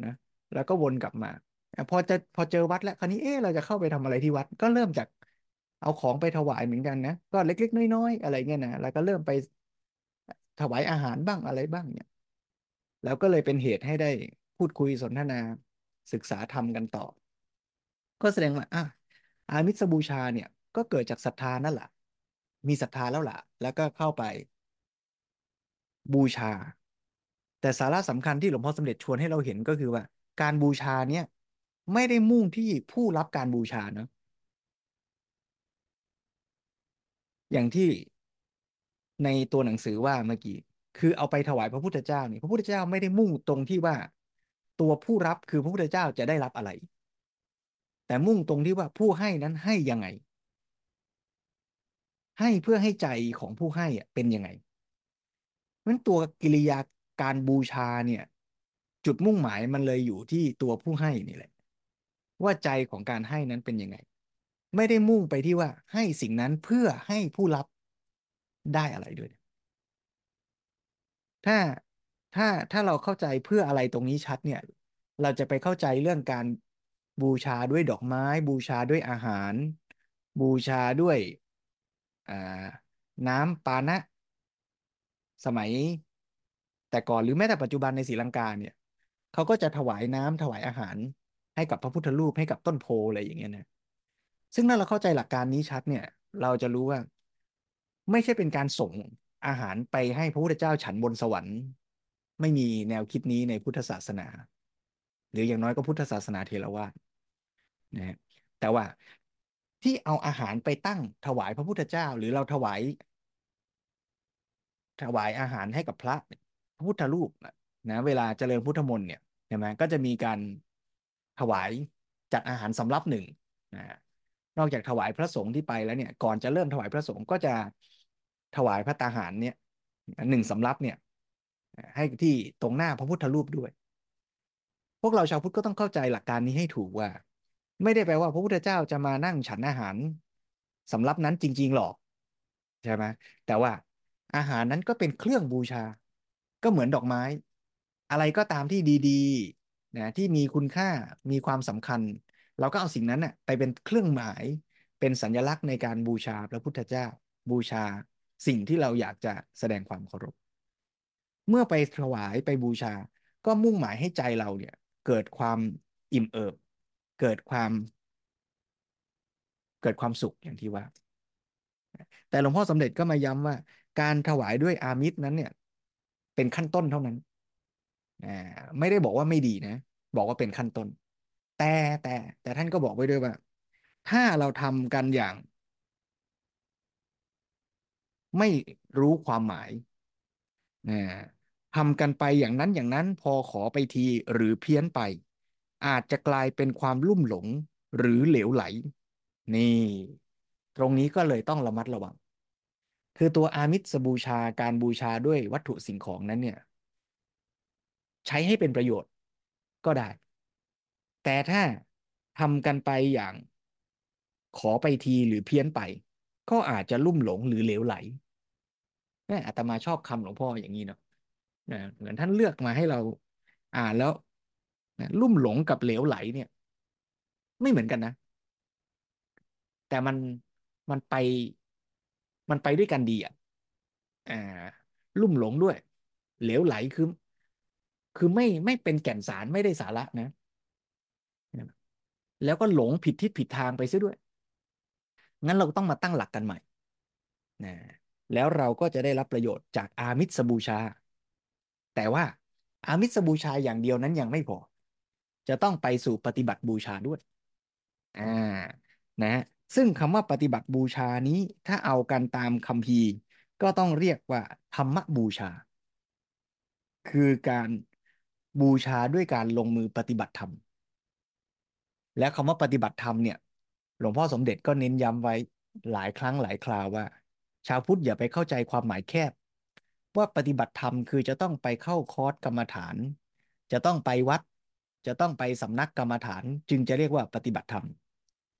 นะแล้วก็วนกลับมาพอจะพอเจอวัดแล้วคราวนี้เออเราจะเข้าไปทำอะไรที่วัด ก็เริ่มจากเอาของไปถวายเหมือนกันนะก็เล็ก ๆ น้อยๆอะไรเงี้ยนะแล้วก็เริ่มไปถวายอาหารบ้างอะไรบ้างเนี่ยแล้วก็เลยเป็นเหตุให้ได้พูดคุยสนทนาศึกษาธรรมกันต่อ ก็แสดงว่าอะอามิสบูชาเนี่ย ก็เกิดจากศรัทธานั่นแหละ มีศรัทธาแล้วล่ะ แล้วก็เข้าไปบูชา แต่สาระสำคัญที่หลวงพ่อสมเด็จชวนให้เราเห็นก็คือว่า การบูชาเนี่ย ไม่ได้มุ่งที่ผู้รับการบูชาเนะอย่างที่ในตัวหนังสือว่าเมื่อกี้คือเอาไปถวายพระพุทธเจ้านี่พระพุทธเจ้าไม่ได้มุ่งตรงที่ว่า ตัวผู้รับคือพระพุทธเจ้าจะได้รับอะไร แต่มุ่งตรงที่ว่าผู้ให้นั้นให้ยังไง ให้เพื่อให้ใจของผู้ให้เป็นยังไงนั้นตัวกิริยาการบูชาเนี่ย จุดมุ่งหมายมันเลยอยู่ที่ตัวผู้ให้นี่แหละ ว่าใจของการให้นั้นเป็นยังไง ไม่ได้มุ่งไปที่ว่าให้สิ่งนั้นเพื่อให้ผู้รับได้อะไรด้วย ถ้าถ้าถ้าเราเข้าใจเพื่ออะไรตรงนี้ชัดเนี่ย เราจะไปเข้าใจเรื่องการบูชาด้วยดอกไม้ บูชาด้วยอาหาร บูชาด้วย น้ำปานะ สมัย แต่ก่อนหรือแม้แต่ปัจจุบันในศรีลังกาเนี่ยเขาก็จะถวายน้ำถวายอาหาร ให้กับพระพุทธรูปให้กับต้นโพอะไรอย่างเงี้ยนะซึ่งถ้าเราเข้าใจหลักการนี้ชัดเนี่ย เราจะรู้ว่า ไม่ใช่เป็นการส่งอาหารไปให้พระพุทธเจ้าฉันบนสวรรค์ ไม่มีแนวคิดนี้ในพุทธศาสนา หรืออย่างน้อยก็พุทธศาสนาเทรวาสนะแต่ว่า ที่เอาอาหารไปตั้งถวายพระพุทธเจ้า หรือเราถวาย ถวายอาหารให้กับพระพระพุทธรูปนะเวลาเจริญพุทธมนต์เนี่ยใช่ไหมก็จะมีการถวายจัดอาหารสำรับหนึ่งนะนอกจากถวายพระสงฆ์ที่ไปแล้วเนี่ยก่อนจะเริ่มถวายพระสงฆ์ก็จะถวายพระตาหารเนี่ยหนึ่งสำรับเนี่ย ให้ที่ตรงหน้าพระพุทธรูปด้วย พวกเราชาวพุทธก็ต้องเข้าใจหลักการนี้ให้ถูกว่า ไม่ได้แปลว่าพระพุทธเจ้าจะมานั่งฉันอาหารสำรับนั้นจริง ๆ หรอกใช่ไหมแต่ว่าอาหารนั้นก็เป็นเครื่องบูชา ก็เหมือนดอกไม้ อะไรก็ตามที่ดีๆนะที่มีคุณค่ามีความสำคัญ เราก็เอาสิ่งนั้นน่ะไปเป็นเครื่องหมายเป็นสัญลักษณ์ในการบูชาพระพุทธเจ้า บูชาสิ่งที่เราอยากจะแสดงความเคารพ เมื่อไปถวายไปบูชา ก็มุ่งหมายให้ใจเราเนี่ยเกิดความอิ่มเอิบ เกิดความ เกิดความสุขอย่างที่ว่า แต่หลวงพ่อสมเด็จก็มาย้ำว่า การถวายด้วยอามิตรนั้นเนี่ย เป็นขั้นต้นเท่านั้นไม่ได้บอกว่าไม่ดีนะ บอกว่าเป็นขั้นต้น แต่แต่แต่ท่านก็บอกไว้ด้วยว่า ถ้าเราทำกันอย่าง ไม่รู้ความหมายทำกันไปอย่างนั้นอย่างนั้นพอขอไปทีหรือเพี้ยนไป อาจจะกลายเป็นความลุ่มหลงหรือเหลวไหล นี่ ตรงนี้ก็เลยต้องระมัดระวัง คือตัวอามิสบูชาการบูชาด้วยวัตถุสิ่งของนั้นเนี่ย ใช้ให้เป็นประโยชน์ก็ได้ แต่ถ้าทำกันไปอย่าง ขอไปทีหรือเพี้ยนไป ก็อาจจะลุ่มหลงหรือเหลวไหลนี่อาตมาชอบคำหลวงพ่ออย่างนี้เนาะเหมือนท่านเลือกมาให้เรา อ่านแล้ว ลุ่มหลงกับเหลวไหลเนี่ย ไม่เหมือนกันนะ แต่มันมันไปมันไปด้วยกันดีอะอ่าลุ่มหลงด้วย เหลวไหลคือ คือไม่ไม่เป็นแก่นสารไม่ได้สาระนะ แล้วก็หลงผิดทิศผิดทางไปซะด้วย งั้นเราต้องมาตั้งหลักกันใหม่นะแล้วเราก็จะได้รับประโยชน์จากอามิสบูชา แต่ว่าอามิสบูชาอย่างเดียวนั้นยังไม่พอ จะต้องไปสู่ปฏิบัติบูชาด้วยอ่านะซึ่งคำว่าปฏิบัติบูชานี้ถ้าเอากันตามคัมภีร์ก็ต้องเรียกว่า ธรรมบูชา คือการบูชาด้วยการลงมือปฏิบัติธรรม และคำว่าปฏิบัติธรรมเนี่ย หลวงพ่อสมเด็จก็เน้นย้ำไว้หลายครั้งหลายคราวว่า ชาวพุทธอย่าไปเข้าใจความหมายแคบ ว่าปฏิบัติธรรมคือจะต้องไปเข้าคอร์สกรรมฐาน จะต้องไปวัด จะต้องไปสำนักกรรมฐานจึงจะเรียกว่าปฏิบัติธรรม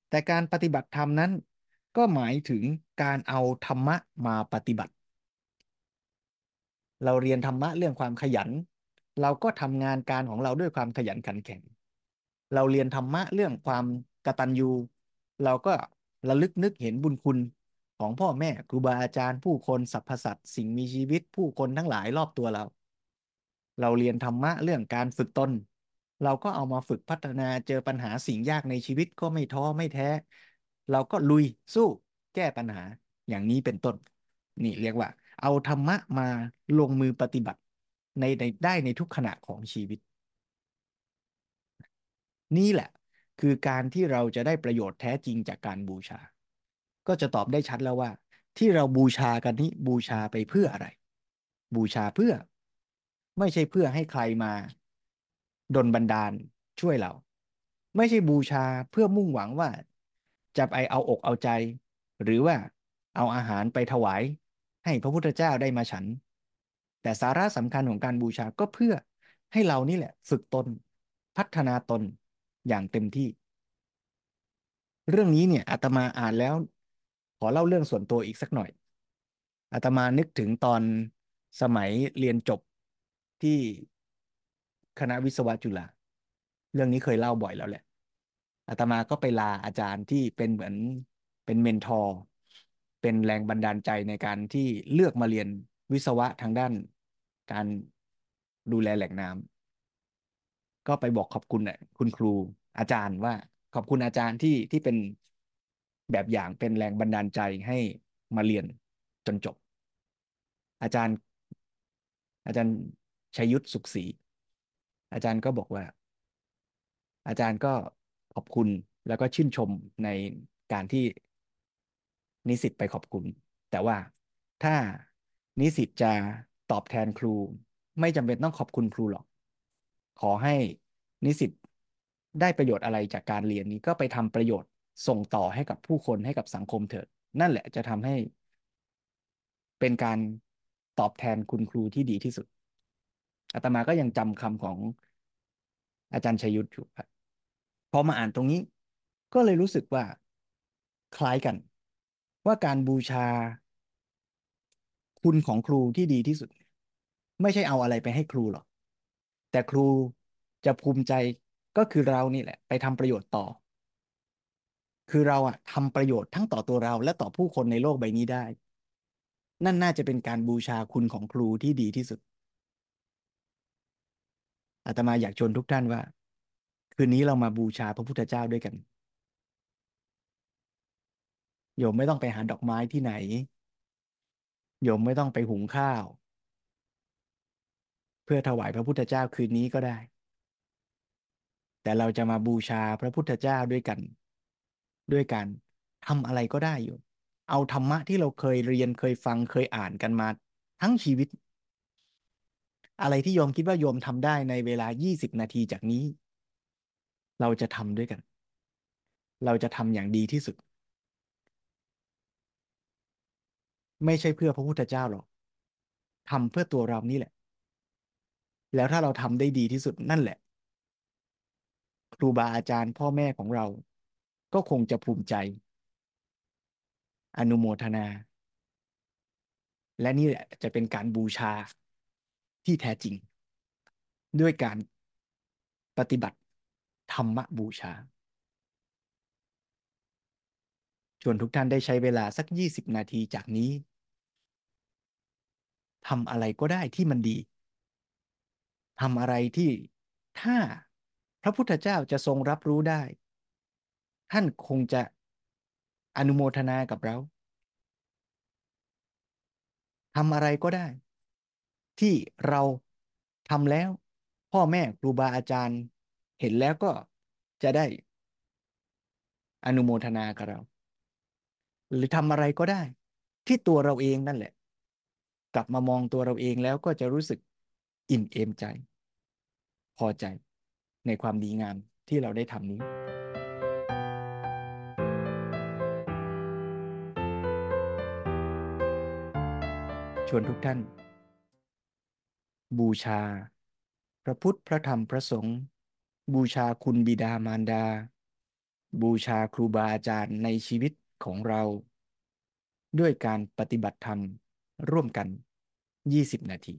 แต่การปฏิบัติธรรมนั้น ก็หมายถึงการเอาธรรมะมาปฏิบัติ เราเรียนธรรมะเรื่องความขยัน เราก็ทำงานการของเราด้วยความขยันขันแข็ง เราเรียนธรรมะเรื่องความกตัญญูเราก็ระลึกนึกเห็นบุญคุณของพ่อแม่ครูบาอาจารย์ผู้คนสรรพสัตว์สิ่งมีชีวิตผู้คนทั้งหลายรอบตัวเรา เราเรียนธรรมะเรื่องการฝึกตน เราก็เอามาฝึกพัฒนาเจอปัญหาสิ่งยากในชีวิตก็ไม่ท้อไม่แท้ เราก็ลุยสู้แก้ปัญหาอย่างนี้เป็นต้น นี่เรียกว่า เอาธรรมะมาลงมือปฏิบัติในได้ในทุกขณะของชีวิต นี่แหละคือการที่เราจะได้ประโยชน์แท้จริงจากการบูชา ก็จะตอบได้ชัดแล้วว่า ที่เราบูชากันนี้บูชาไปเพื่ออะไร บูชาเพื่อ ไม่ใช่เพื่อให้ใครมา ดนบันดาลช่วยเรา ไม่ใช่บูชาเพื่อมุ่งหวังว่า จะไปเอาอกเอาใจ หรือว่าเอาอาหารไปถวาย ให้พระพุทธเจ้าได้มาฉัน แต่สาระสำคัญของการบูชาก็เพื่อให้เรานี่แหละ ฝึกตน พัฒนาตนอย่างเต็มที่ เรื่องนี้เนี่ยอาตมาอ่านแล้ว ขอเล่าเรื่องส่วนตัวอีกสักหน่อยอาตมานึกถึงตอนสมัยเรียนจบที่ คณะวิศวะจุฬาเรื่องนี้เคยเล่าบ่อยแล้วแหละอาตมาก็ไปลาอาจารย์ที่เป็นเหมือนเป็นเมนทอร์เป็นแรงบันดาลใจในการที่เลือกมาเรียนวิศวะทางด้านการดูแลแหล่งน้ำก็ไปบอกขอบคุณคุณครูอาจารย์ว่าขอบคุณอาจารย์ที่ที่เป็นแบบอย่างเป็นแรงบันดาลใจให้มาเรียนจนจบ อาจารย์ อาจารย์ชัยยุทธสุขศรี อาจารย์ก็บอกว่า อาจารย์ก็ขอบคุณแล้วก็ชื่นชมในการที่นิสิตไปขอบคุณ แต่ว่าถ้านิสิตจะตอบแทนครู ไม่จำเป็นต้องขอบคุณครูหรอก ขอให้นิสิตได้ประโยชน์อะไรจากการเรียนนี้ก็ไปทำประโยชน์ส่งต่อให้กับผู้คนให้กับสังคมเถิด นั่นแหละจะทำให้ เป็นการตอบแทนคุณครูที่ดีที่สุดอาตมาก็ยังจำคำของ อาจารย์ชยุทธอยู่พอมาอ่านตรงนี้ ก็เลยรู้สึกว่าคล้ายกัน ว่าการบูชา คุณของครูที่ดีที่สุด ไม่ใช่เอาอะไรไปให้ครูหรอก แต่ครูจะภูมิใจก็คือเรานี่แหละ ไปทำประโยชน์ต่อ คือเราอะทำประโยชน์ทั้งต่อตัวเราและต่อผู้คนในโลกใบนี้ได้ นั่นน่าจะเป็นการบูชาคุณของครูที่ดีที่สุด อาตมาอยากชวนทุกท่านว่า คืนนี้เรามาบูชาพระพุทธเจ้าด้วยกัน โยมไม่ต้องไปหาดอกไม้ที่ไหน โยมไม่ต้องไปหุงข้าว เพื่อถวายพระพุทธเจ้าคืนนี้ก็ได้ แต่เราจะมาบูชาพระพุทธเจ้าด้วยกัน ด้วยการทำอะไรก็ได้อยู่เอาธรรมะที่เราเคยเรียนเคยฟังเคยอ่านกันมา ทั้งชีวิต อะไรที่โยมคิดว่าโยมทำได้ในเวลา 20 นาทีจากนี้ เราจะทำด้วยกัน เราจะทำอย่างดีที่สุด ไม่ใช่เพื่อพระพุทธเจ้าหรอกทำเพื่อตัวเรานี่แหละ แล้วถ้าเราทำได้ดีที่สุดนั่นแหละ ครูบาอาจารย์พ่อแม่ของเรา ก็คงจะภูมิใจ อนุโมทนา และนี่แหละจะเป็นการบูชา ที่แท้จริง ด้วยการปฏิบัติธรรมบูชา ชวนทุกท่านได้ใช้เวลาสัก 20 นาทีจากนี้ทำอะไรก็ได้ที่มันดีทำอะไรที่ถ้าพระพุทธเจ้าจะทรงรับรู้ได้ ท่านคงจะอนุโมทนากับเราทำอะไรก็ได้ ที่เราทำแล้ว พ่อแม่ครูบาอาจารย์ เห็นแล้วก็จะได้ อนุโมทนากับเรา หรือทำอะไรก็ได้ ที่ตัวเราเองนั่นแหละ กลับมามองตัวเราเองแล้วก็จะรู้สึกอิ่มเอมใจ พอใจในความดีงามที่เราได้ทำนี้ชวนทุกท่าน บูชา พระพุทธพระธรรมพระสงฆ์บูชาคุณบิดามารดา บูชาครูบาอาจารย์ในชีวิตของเรา ด้วยการปฏิบัติธรรมร่วมกัน 20 นาที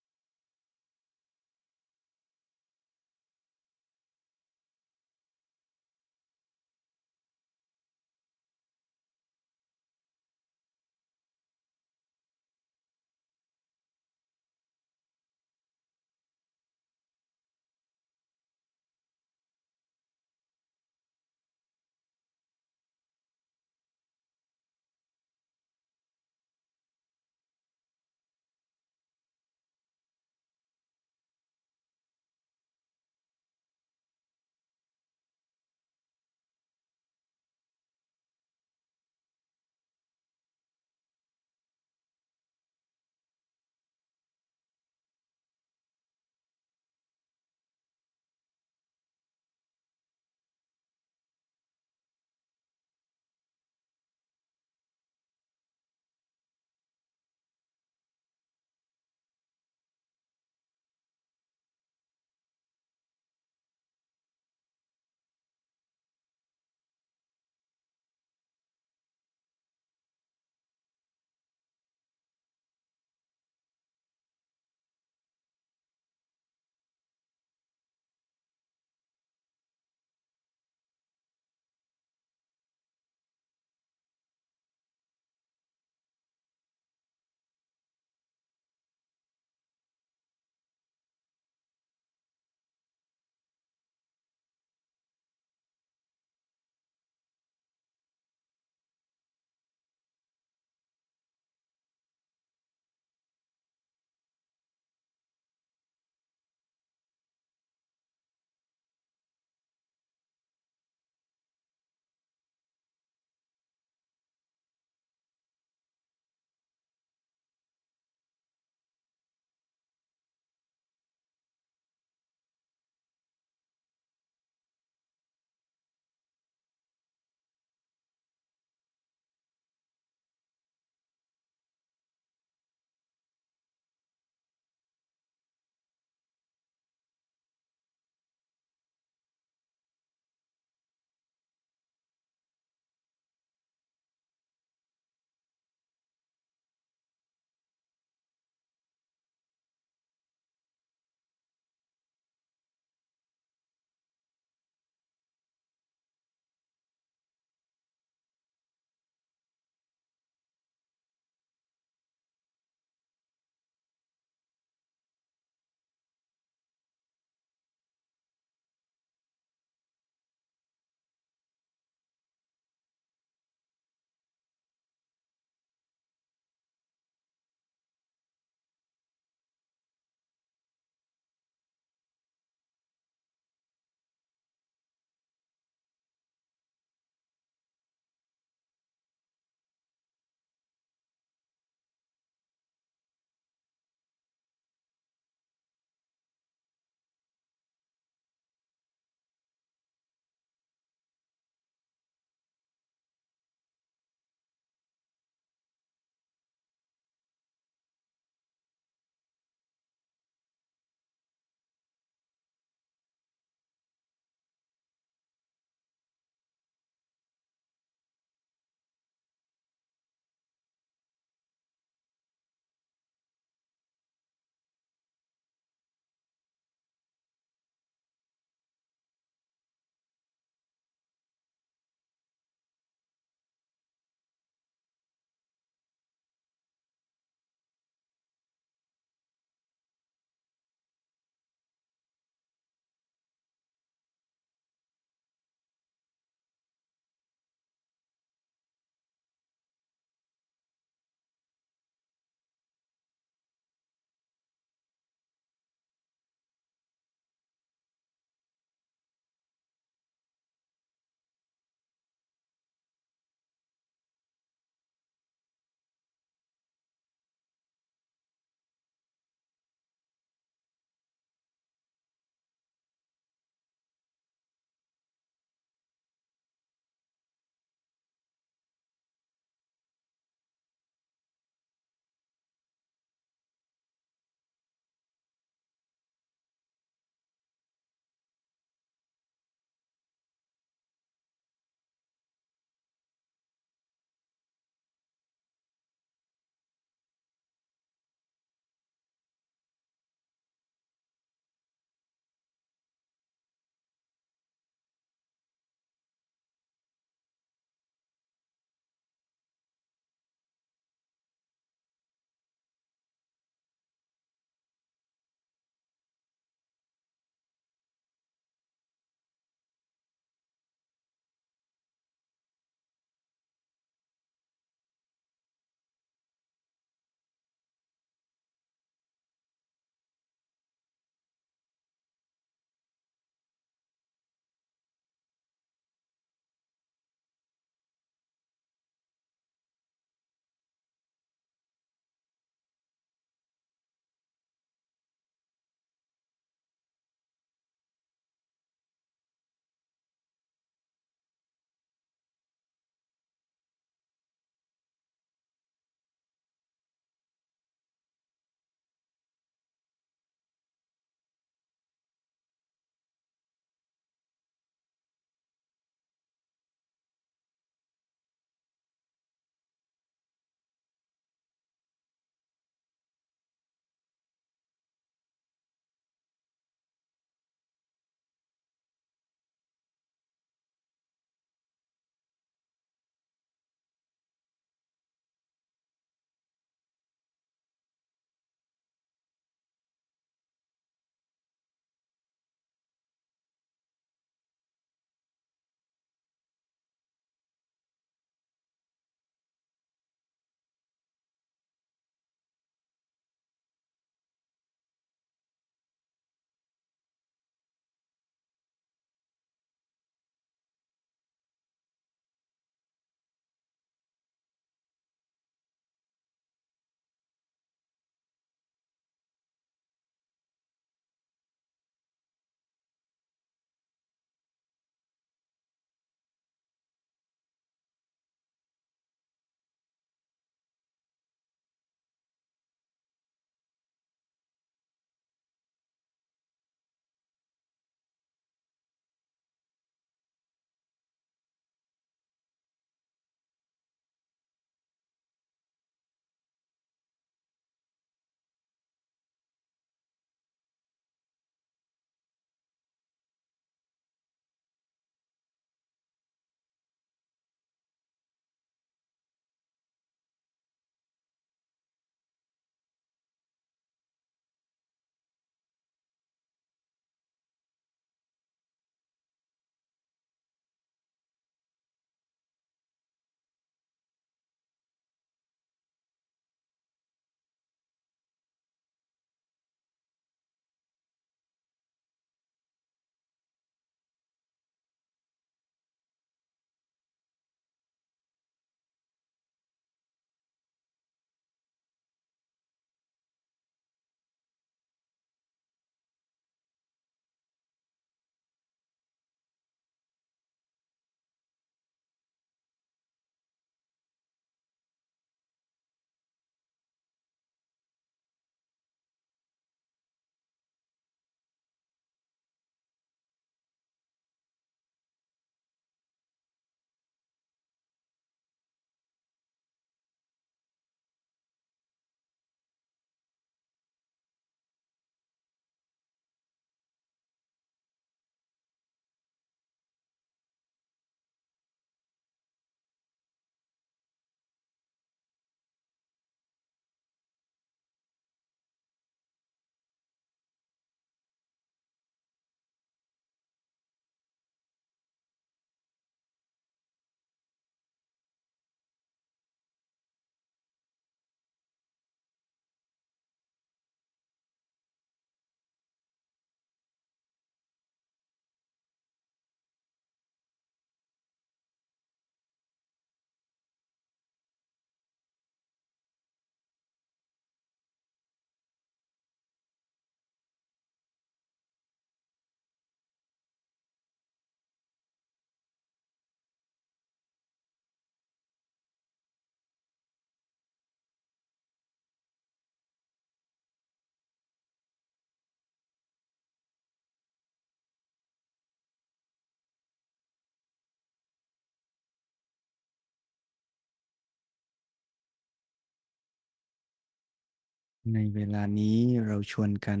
ในเวลานี้เราชวนกัน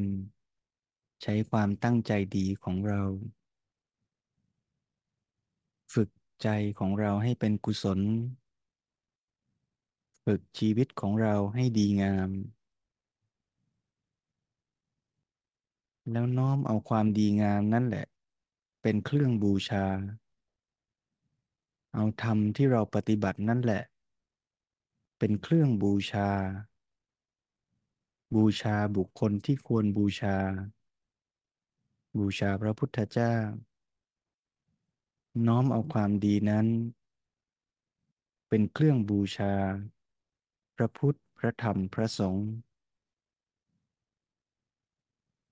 ใช้ความตั้งใจดีของเรา ฝึกใจของเราให้เป็นกุศล ฝึกชีวิตของเราให้ดีงาม แล้วน้อมเอาความดีงามนั่นแหละ เป็นเครื่องบูชา เอาธรรมที่เราปฏิบัตินั่นแหละ เป็นเครื่องบูชา บูชาบุคคลที่ควรบูชา บูชาพระพุทธเจ้า น้อมเอาความดีนั้น เป็นเครื่องบูชา พระพุทธพระธรรมพระสงฆ์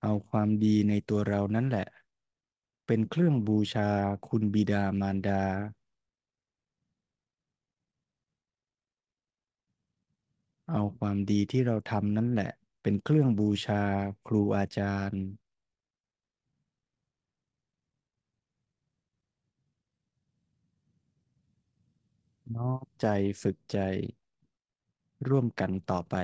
เอาความดีในตัวเรานั่นแหละ เป็นเครื่องบูชาคุณบิดามารดา เอาความดีที่เราทำนั่นแหละ เป็นเครื่องบูชาครูอาจารย์ น้อมใจฝึกใจ ร่วมกันต่อไป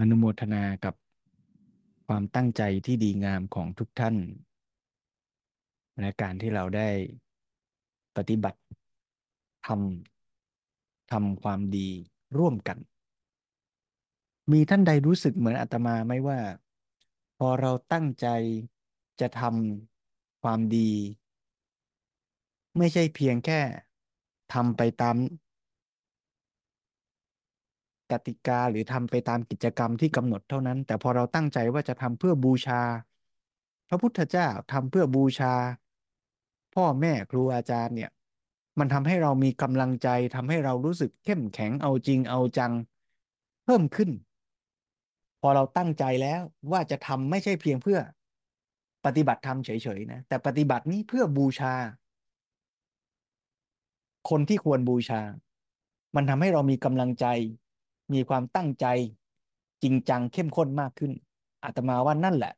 อนุโมทนากับความตั้งใจที่ดีงามของทุกท่านและการที่เราได้ปฏิบัติทำทำความดีร่วมกัน มีท่านใดรู้สึกเหมือนอาตมาไหมว่า พอเราตั้งใจจะทำความดี ไม่ใช่เพียงแค่ทำไปตาม กติกาหรือทำไปตามกิจกรรมที่กำหนดเท่านั้น แต่พอเราตั้งใจว่าจะทำเพื่อบูชา พระพุทธเจ้าทำเพื่อบูชา พ่อแม่ครูอาจารย์เนี่ย มันทำให้เรามีกำลังใจทำให้เรารู้สึกเข้มแข็งเอาจริงเอาจังเพิ่มขึ้น พอเราตั้งใจแล้วว่าจะทำไม่ใช่เพียงเพื่อปฏิบัติธรรมเฉยๆนะแต่ปฏิบัตินี้เพื่อบูชา คนที่ควรบูชา มันทำให้เรามีกำลังใจ มีความตั้งใจจริงจังเข้มข้นมากขึ้นอาตมาว่านั่นแหละ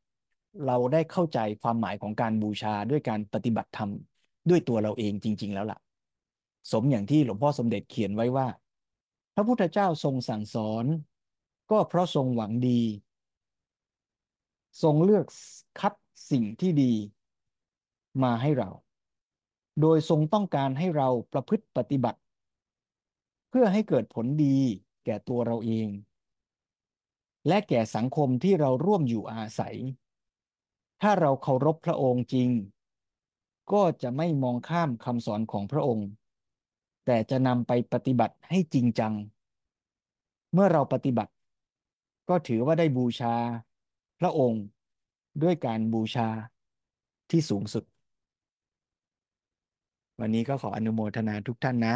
เราได้เข้าใจความหมายของการบูชาด้วยการปฏิบัติธรรมด้วยตัวเราเองจริง ๆ แล้วล่ะ สมอย่างที่หลวงพ่อสมเด็จเขียนไว้ว่า พระพุทธเจ้าทรงสั่งสอน ก็เพราะทรงหวังดี ทรงเลือกคัดสิ่งที่ดี มาให้เรา โดยทรงต้องการให้เราประพฤติปฏิบัติ เพื่อให้เกิดผลดี แก่ตัวเราเอง และแก่สังคมที่เราร่วมอยู่อาศัย ถ้าเราเคารพพระองค์จริง ก็จะไม่มองข้ามคำสอนของพระองค์ แต่จะนำไปปฏิบัติให้จริงจัง เมื่อเราปฏิบัติ ก็ถือว่าได้บูชา พระองค์ด้วยการบูชาที่สูงสุด วันนี้ก็ขออนุโมทนาทุกท่านนะ